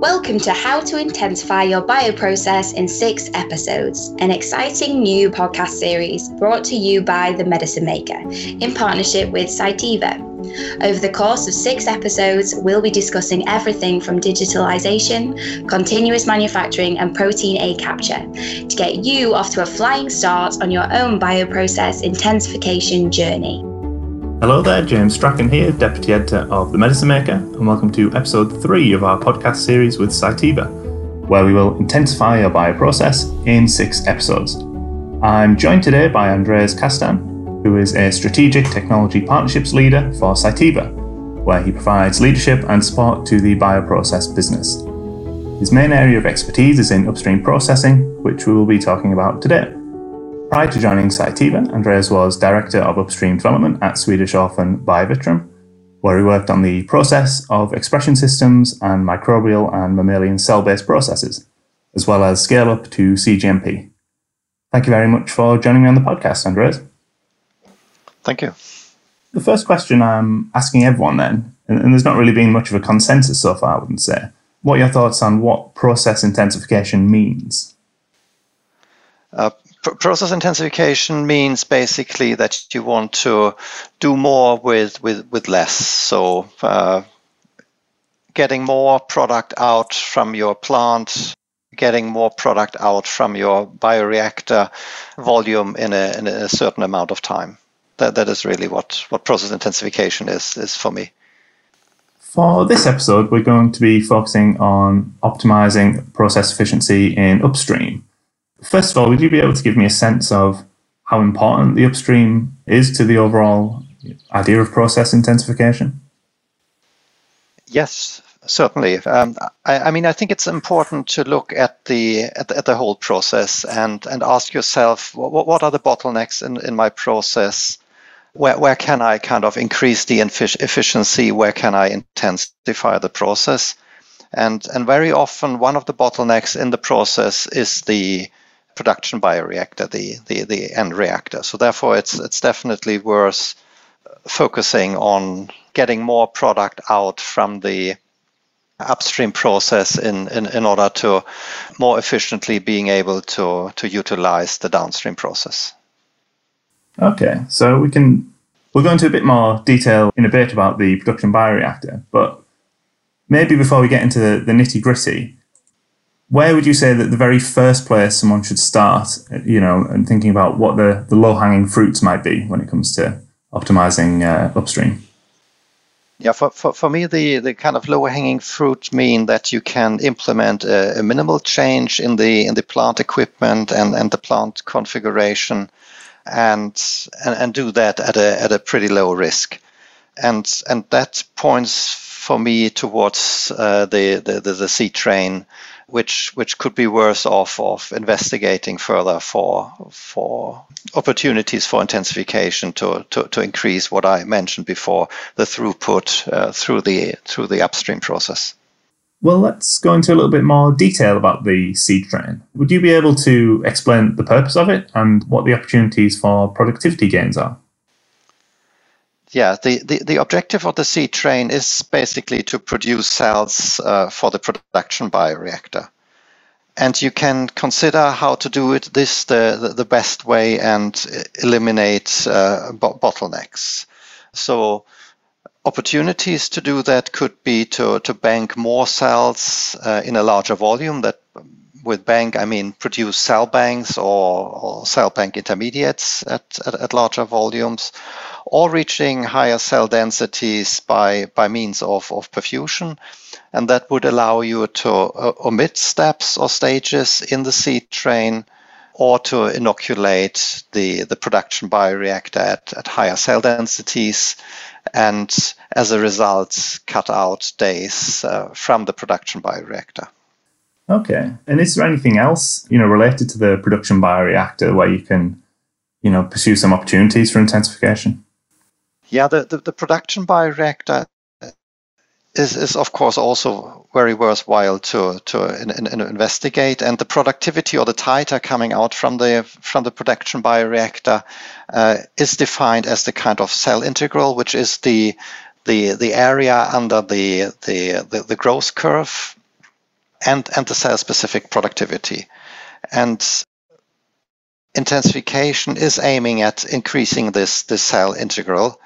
Welcome to How to Intensify Your Bioprocess in Six Episodes, an exciting new podcast series brought to you by The Medicine Maker in partnership with Cytiva. Over the course of six episodes, we'll be discussing everything from digitalization, continuous manufacturing, and protein A capture to get you off to a flying start on your own bioprocess intensification journey. Hello there, James Strachan here, Deputy Editor of The Medicine Maker, and welcome to episode 3 of our podcast series with Cytiva, where we will intensify our bioprocess in six episodes. I'm joined today by Andreas Castan, who is a Strategic Technology Partnerships Leader for Cytiva, where he provides leadership and support to the bioprocess business. His main area of expertise is in upstream processing, which we will be talking about today. Prior to joining Cytiva, Andreas was Director of Upstream Development at Swedish Orphan Biovitrum, where he worked on the process of expression systems and microbial and mammalian cell based processes, as well as scale up to CGMP. Thank you very much for joining me on the podcast, Andreas. Thank you. The first question I'm asking everyone then, and there's not really been much of a consensus so far, I wouldn't say. What are your thoughts on what process intensification means? Uh, process intensification means basically that you want to do more with with with less. So uh, getting more product out from your plant, getting more product out from your bioreactor volume in a in a certain amount of time. That that is really what what process intensification is is for me. For this episode, we're going to be focusing on optimizing process efficiency in upstream. First of all, would you be able to give me a sense of how important the upstream is to the overall idea of process intensification? Yes, certainly. Um, I, I, mean, I think it's important to look at the at the, at the whole process and and ask yourself what, what are the bottlenecks in, in my process. Where, where can I kind of increase the efficiency? Where can I intensify the process? And and very often one of the bottlenecks in the process is the production bioreactor, the, the, the end reactor. So therefore, it's it's definitely worth uh, focusing on getting more product out from the upstream process in, in, in order to more efficiently being able to, to utilize the downstream process. Okay, so we can we'll go into a bit more detail in a bit about the production bioreactor, but maybe before we get into the, the nitty gritty, where would you say that the very first place someone should start, you know, and thinking about what the, the low hanging fruits might be when it comes to optimizing uh, upstream? Yeah, for, for, for me, the, the kind of low hanging fruit mean that you can implement a, a, minimal change in the in the plant equipment and, and the plant configuration and, and and do that at a at a pretty low risk. And and that points for me towards uh, the, the, the, the seed train which which could be worse off of investigating further for for opportunities for intensification to, to, to increase what I mentioned before the throughput uh, through the through the upstream process. Well, let's go into a little bit more detail about the seed train. Would you be able to explain the purpose of it and what the opportunities for productivity gains are? Yeah, the, the, the objective of the seed train is basically to produce cells uh, for the production bioreactor. And you can consider how to do it this the, the, best way and eliminate uh, bottlenecks. So opportunities to do that could be to, to bank more cells uh, in a larger volume that with bank, I mean produce cell banks or, or cell bank intermediates at, at, at, larger volumes, or reaching higher cell densities by, by means of, of perfusion. And that would allow you to uh, omit steps or stages in the seed train or to inoculate the, the production bioreactor at, at higher cell densities and as a result cut out days uh, from the production bioreactor. Okay. And is there anything else, you know, related to the production bioreactor where you can, you know, pursue some opportunities for intensification? Yeah, the, the, the production bioreactor is, is of course also very worthwhile to to in, in, investigate and the productivity or the titer coming out from the from the production bioreactor uh, is defined as the kind of cell integral which is the the the area under the the the, the growth curve and, and the cell specific productivity. And intensification is aiming at increasing this, this cell integral,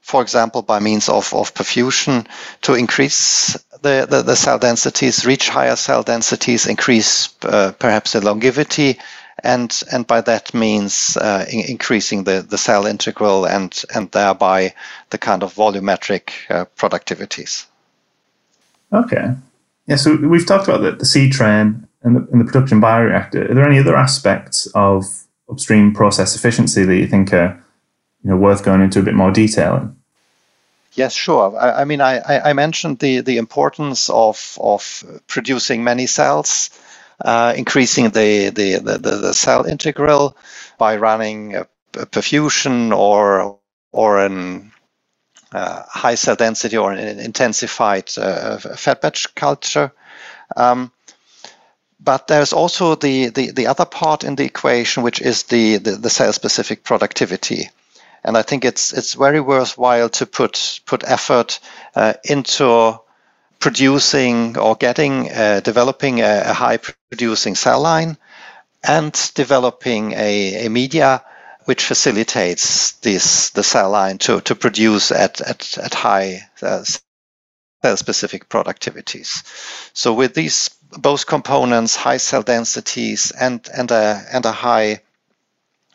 for example, by means of, of perfusion to increase the, the, the cell densities, reach higher cell densities, increase uh, perhaps the longevity, and and by that means uh, in increasing the, the cell integral and and thereby the kind of volumetric uh, productivities. Okay, yeah. So we've talked about the, the seed train and the, and the production bioreactor. Are there any other aspects of upstream process efficiency that you think are you know worth going into a bit more detail in? Yes, sure. I, I mean, I, I mentioned the, the importance of, of producing many cells uh, increasing the, the, the, the, cell integral by running a, a perfusion or or an high cell density or an intensified uh, fed batch culture. Um, but there's also the, the, the other part in the equation, which is the, the, the cell specific productivity. And I think it's it's very worthwhile to put put effort uh, into producing or getting, uh, developing a, a, high producing cell line and developing a, a, media which facilitates this the cell line to, to produce at, at, at high uh, cell specific productivities. So with these both components, high cell densities and, and, a, and a high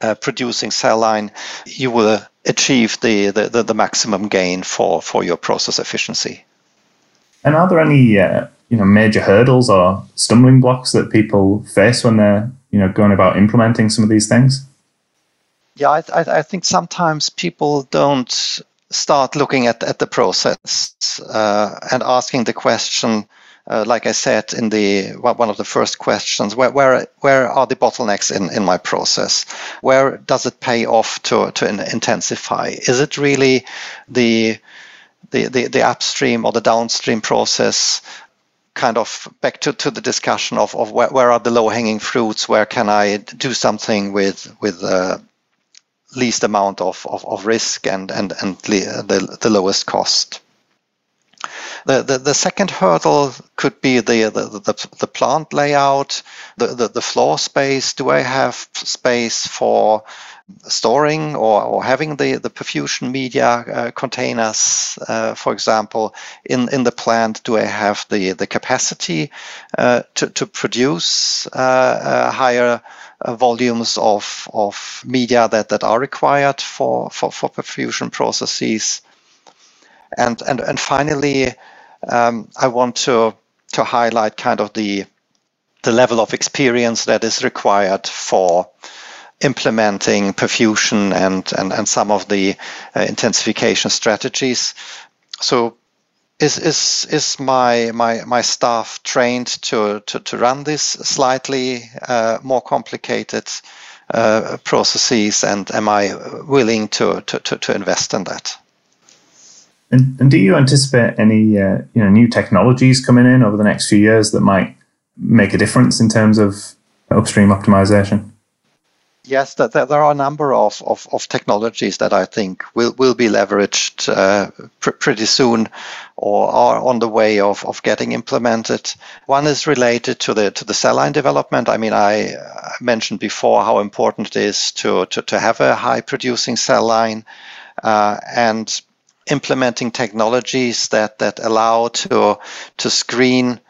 uh, producing cell line, you will achieve the, the, the, maximum gain for, for your process efficiency. And are there any uh, you know major hurdles or stumbling blocks that people face when they're you know going about implementing some of these things? Yeah, I, I, think sometimes people don't start looking at, at the process uh, and asking the question, uh, like I said in the one of the first questions, where where where are the bottlenecks in, in my process? Where does it pay off to to intensify? Is it really the the, the, the upstream or the downstream process kind of back to, to the discussion of, of where, where are the low hanging fruits where can i do something with with uh, least amount of, of, of, risk and and, and the, the lowest cost the, the, the second hurdle could be the, the, the, the plant layout, the, the, the floor space. Do I have space for storing or, or having the, the perfusion media uh, containers, uh, for example, in, in the plant? Do I have the, the capacity uh, to, to produce uh, uh, higher uh, volumes of, of media that, that are required for, for, for perfusion processes? And, and, and finally, um, I want to, to highlight kind of the, the level of experience that is required for implementing perfusion and, and, and some of the uh, intensification strategies. So is, is, is my, my, my staff trained to, to, to run this slightly uh, more complicated uh, processes and am I willing to, to, to, to invest in that? And, and do you anticipate any uh, you know new technologies coming in over the next few years that might make a difference in terms of upstream optimization? Yes, that, that, there are a number of, of, of, technologies that I think will, will be leveraged uh, pr- pretty soon or are on the way of, of getting implemented. One is related to the to the cell line development. I mean, I mentioned before how important it is to, to, to have a high producing cell line uh, and implementing technologies that, that allow to, to screen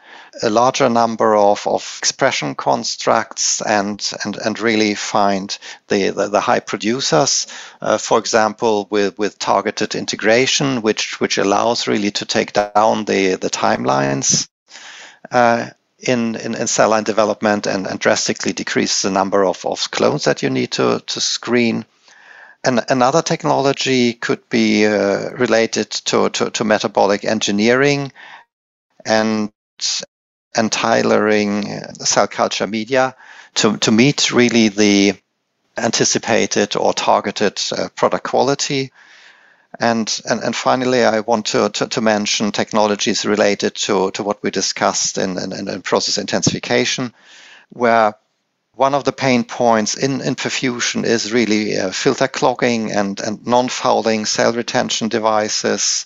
a larger number of, of expression constructs and, and, and really find the, the, the high producers. Uh, for example, with, with targeted integration, which, which allows really to take down the, the timelines. Uh, in, in, in, cell line development and, and drastically decrease the number of, of clones that you need to, to screen. And another technology could be uh, related to, to, to, metabolic engineering and and tailoring cell culture media to, to meet really the anticipated or targeted uh, product quality. And, and, and finally, I want to, to, to, mention technologies related to, to what we discussed in, in, in process intensification, where one of the pain points in, in perfusion is really uh, filter clogging and, and non-fouling cell retention devices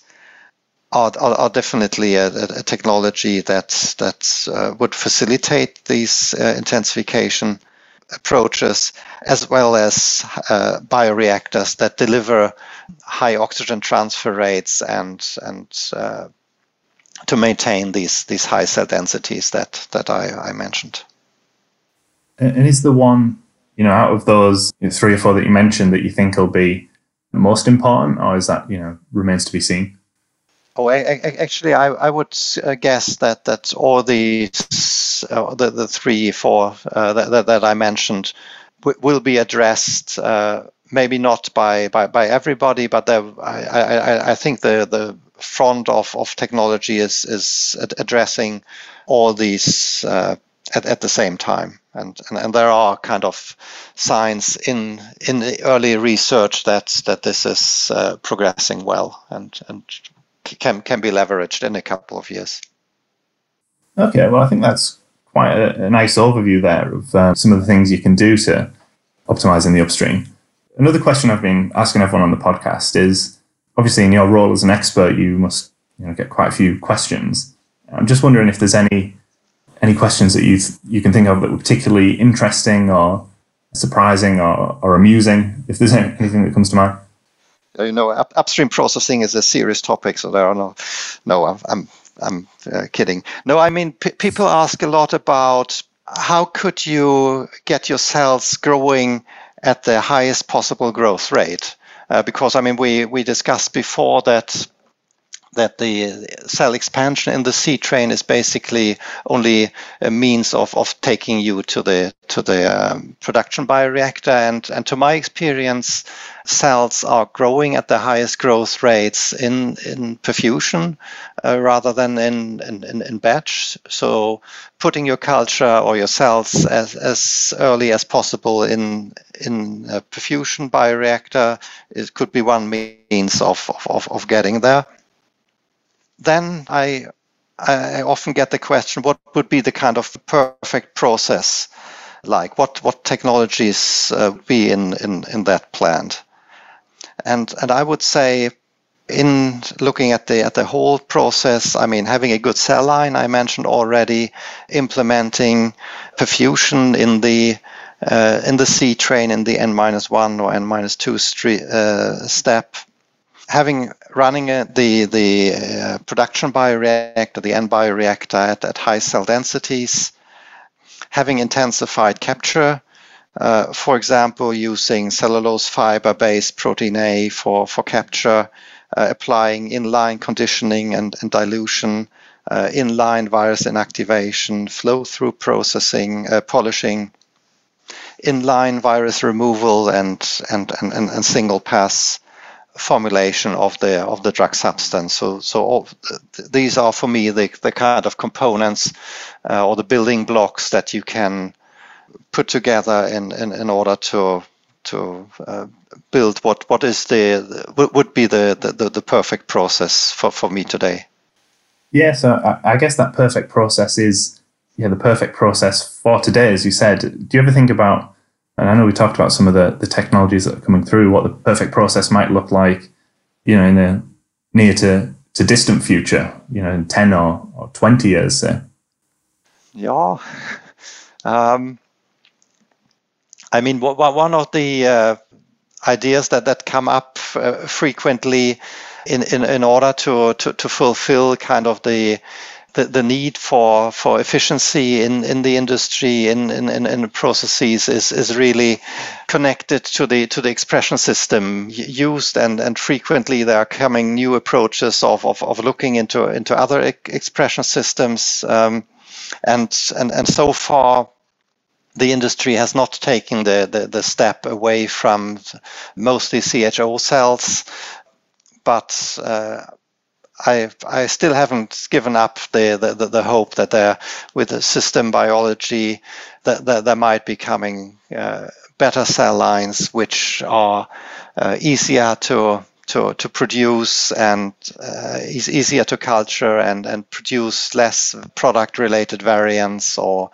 are, are, are definitely a, a, technology that that uh, would facilitate these uh, intensification approaches, as well as uh, bioreactors that deliver high oxygen transfer rates and and uh, to maintain these these high cell densities that that I, I mentioned. And is the one you know out of those three or four that you mentioned that you think will be most important, or is that you know remains to be seen? Oh, I, I, actually, I, I would uh, guess that that all the uh, the, the three, four uh, that, that I mentioned will be addressed. Uh, maybe not by, by, by everybody, but there, I, I, I think the, the front of, of technology is is addressing all these uh, at, at the same time. And, and, and there are kind of signs in in the early research that that this is uh, progressing well and and can can be leveraged in a couple of years. Okay, well, I think that's quite a, a nice overview there of uh, some of the things you can do to optimize in the upstream. Another question I've been asking everyone on the podcast is obviously in your role as an expert, you must you know get quite a few questions. I'm just wondering if there's any any questions that you you can think of that were particularly interesting or surprising or, or amusing. If there's anything that comes to mind. You know, up, upstream processing is a serious topic, so there are no, no, I'm, I'm, I'm uh, kidding. No, I mean, p- people ask a lot about how could you get your cells growing at the highest possible growth rate? Uh, because I mean, we we discussed before that that the cell expansion in the seed train is basically only a means of, of taking you to the to the um, production bioreactor. And, and to my experience, cells are growing at the highest growth rates in, in perfusion uh, rather than in, in, in, batch. So putting your culture or your cells as, as early as possible in, in a perfusion bioreactor it could be one means of, of, of getting there then I I often get the question, what would be the kind of perfect process like? What what technologies uh, be in, in in that plant? And and I would say in looking at the at the whole process, I mean having a good cell line, I mentioned already, implementing perfusion in the uh, in the seed train in the n minus one or n minus two uh, step having running a, the the uh, production bioreactor, the N bioreactor at, at high cell densities, having intensified capture, uh, for example, using cellulose fiber-based protein A for for capture, uh, applying inline conditioning and, and dilution, uh, inline virus inactivation, flow-through processing, uh, polishing, inline virus removal, and and and, and single pass formulation of the of the drug substance. So so all, these are for me the the kind of components uh, or the building blocks that you can put together in in, in order to to uh, build what what is the what would be the, the the perfect process for for me today. Yeah, so I, I guess that perfect process is yeah the perfect process for today, as you said. Do you ever think about and I know we talked about some of the, the technologies that are coming through, what the perfect process might look like, you know, in the near to, to distant future, you know, in 10 or, or 20 years. Yeah. Um, I mean, one of the uh, ideas that, that come up uh, frequently in, in, in order to, to, to fulfill kind of the the, the need for, for efficiency in, in the industry in, in, in the processes is, is really connected to the to the expression system used and, and frequently there are coming new approaches of, of, of looking into into other expression systems um, and, and and so far the industry has not taken the, the, the step away from mostly CHO cells but uh, I I still haven't given up the the, the hope that there with the system biology that, that there might be coming uh, better cell lines which are uh, easier to to, to produce and uh, is easier to culture and, and produce less product related variants or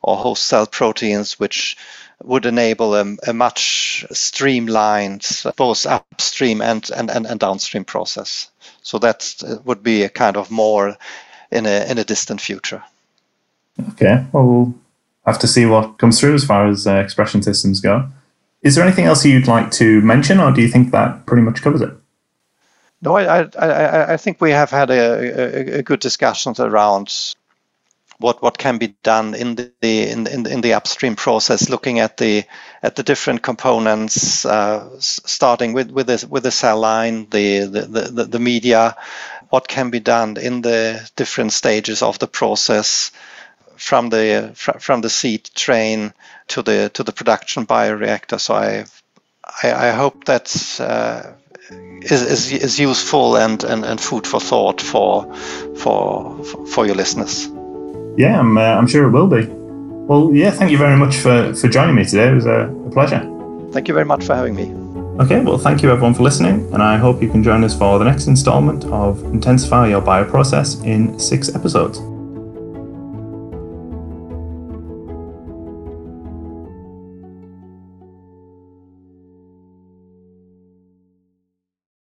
or host cell proteins which would enable a, a much streamlined both upstream and, and, and, and downstream process. So that would be a kind of more in a in a distant future. Okay, well, we'll have to see what comes through as far as uh, expression systems go. Is there anything else you'd like to mention, or do you think that pretty much covers it? No, I I, I think we have had a, a, a good discussion around what what can be done in the in in, in the upstream process, looking at the at the different components, uh, starting with with the with the cell line, the, the the the media, what can be done in the different stages of the process, from the from the seed train to the to the production bioreactor. So I I, I hope that uh, is, is, is useful and, and, and food for thought for for for your listeners. Yeah, I'm, uh, I'm sure it will be. Well, yeah, thank you very much for, for joining me today. It was a, a pleasure. Thank you very much for having me. Okay, well, thank you everyone for listening, and I hope you can join us for the next installment of Intensify Your Bioprocess in six episodes.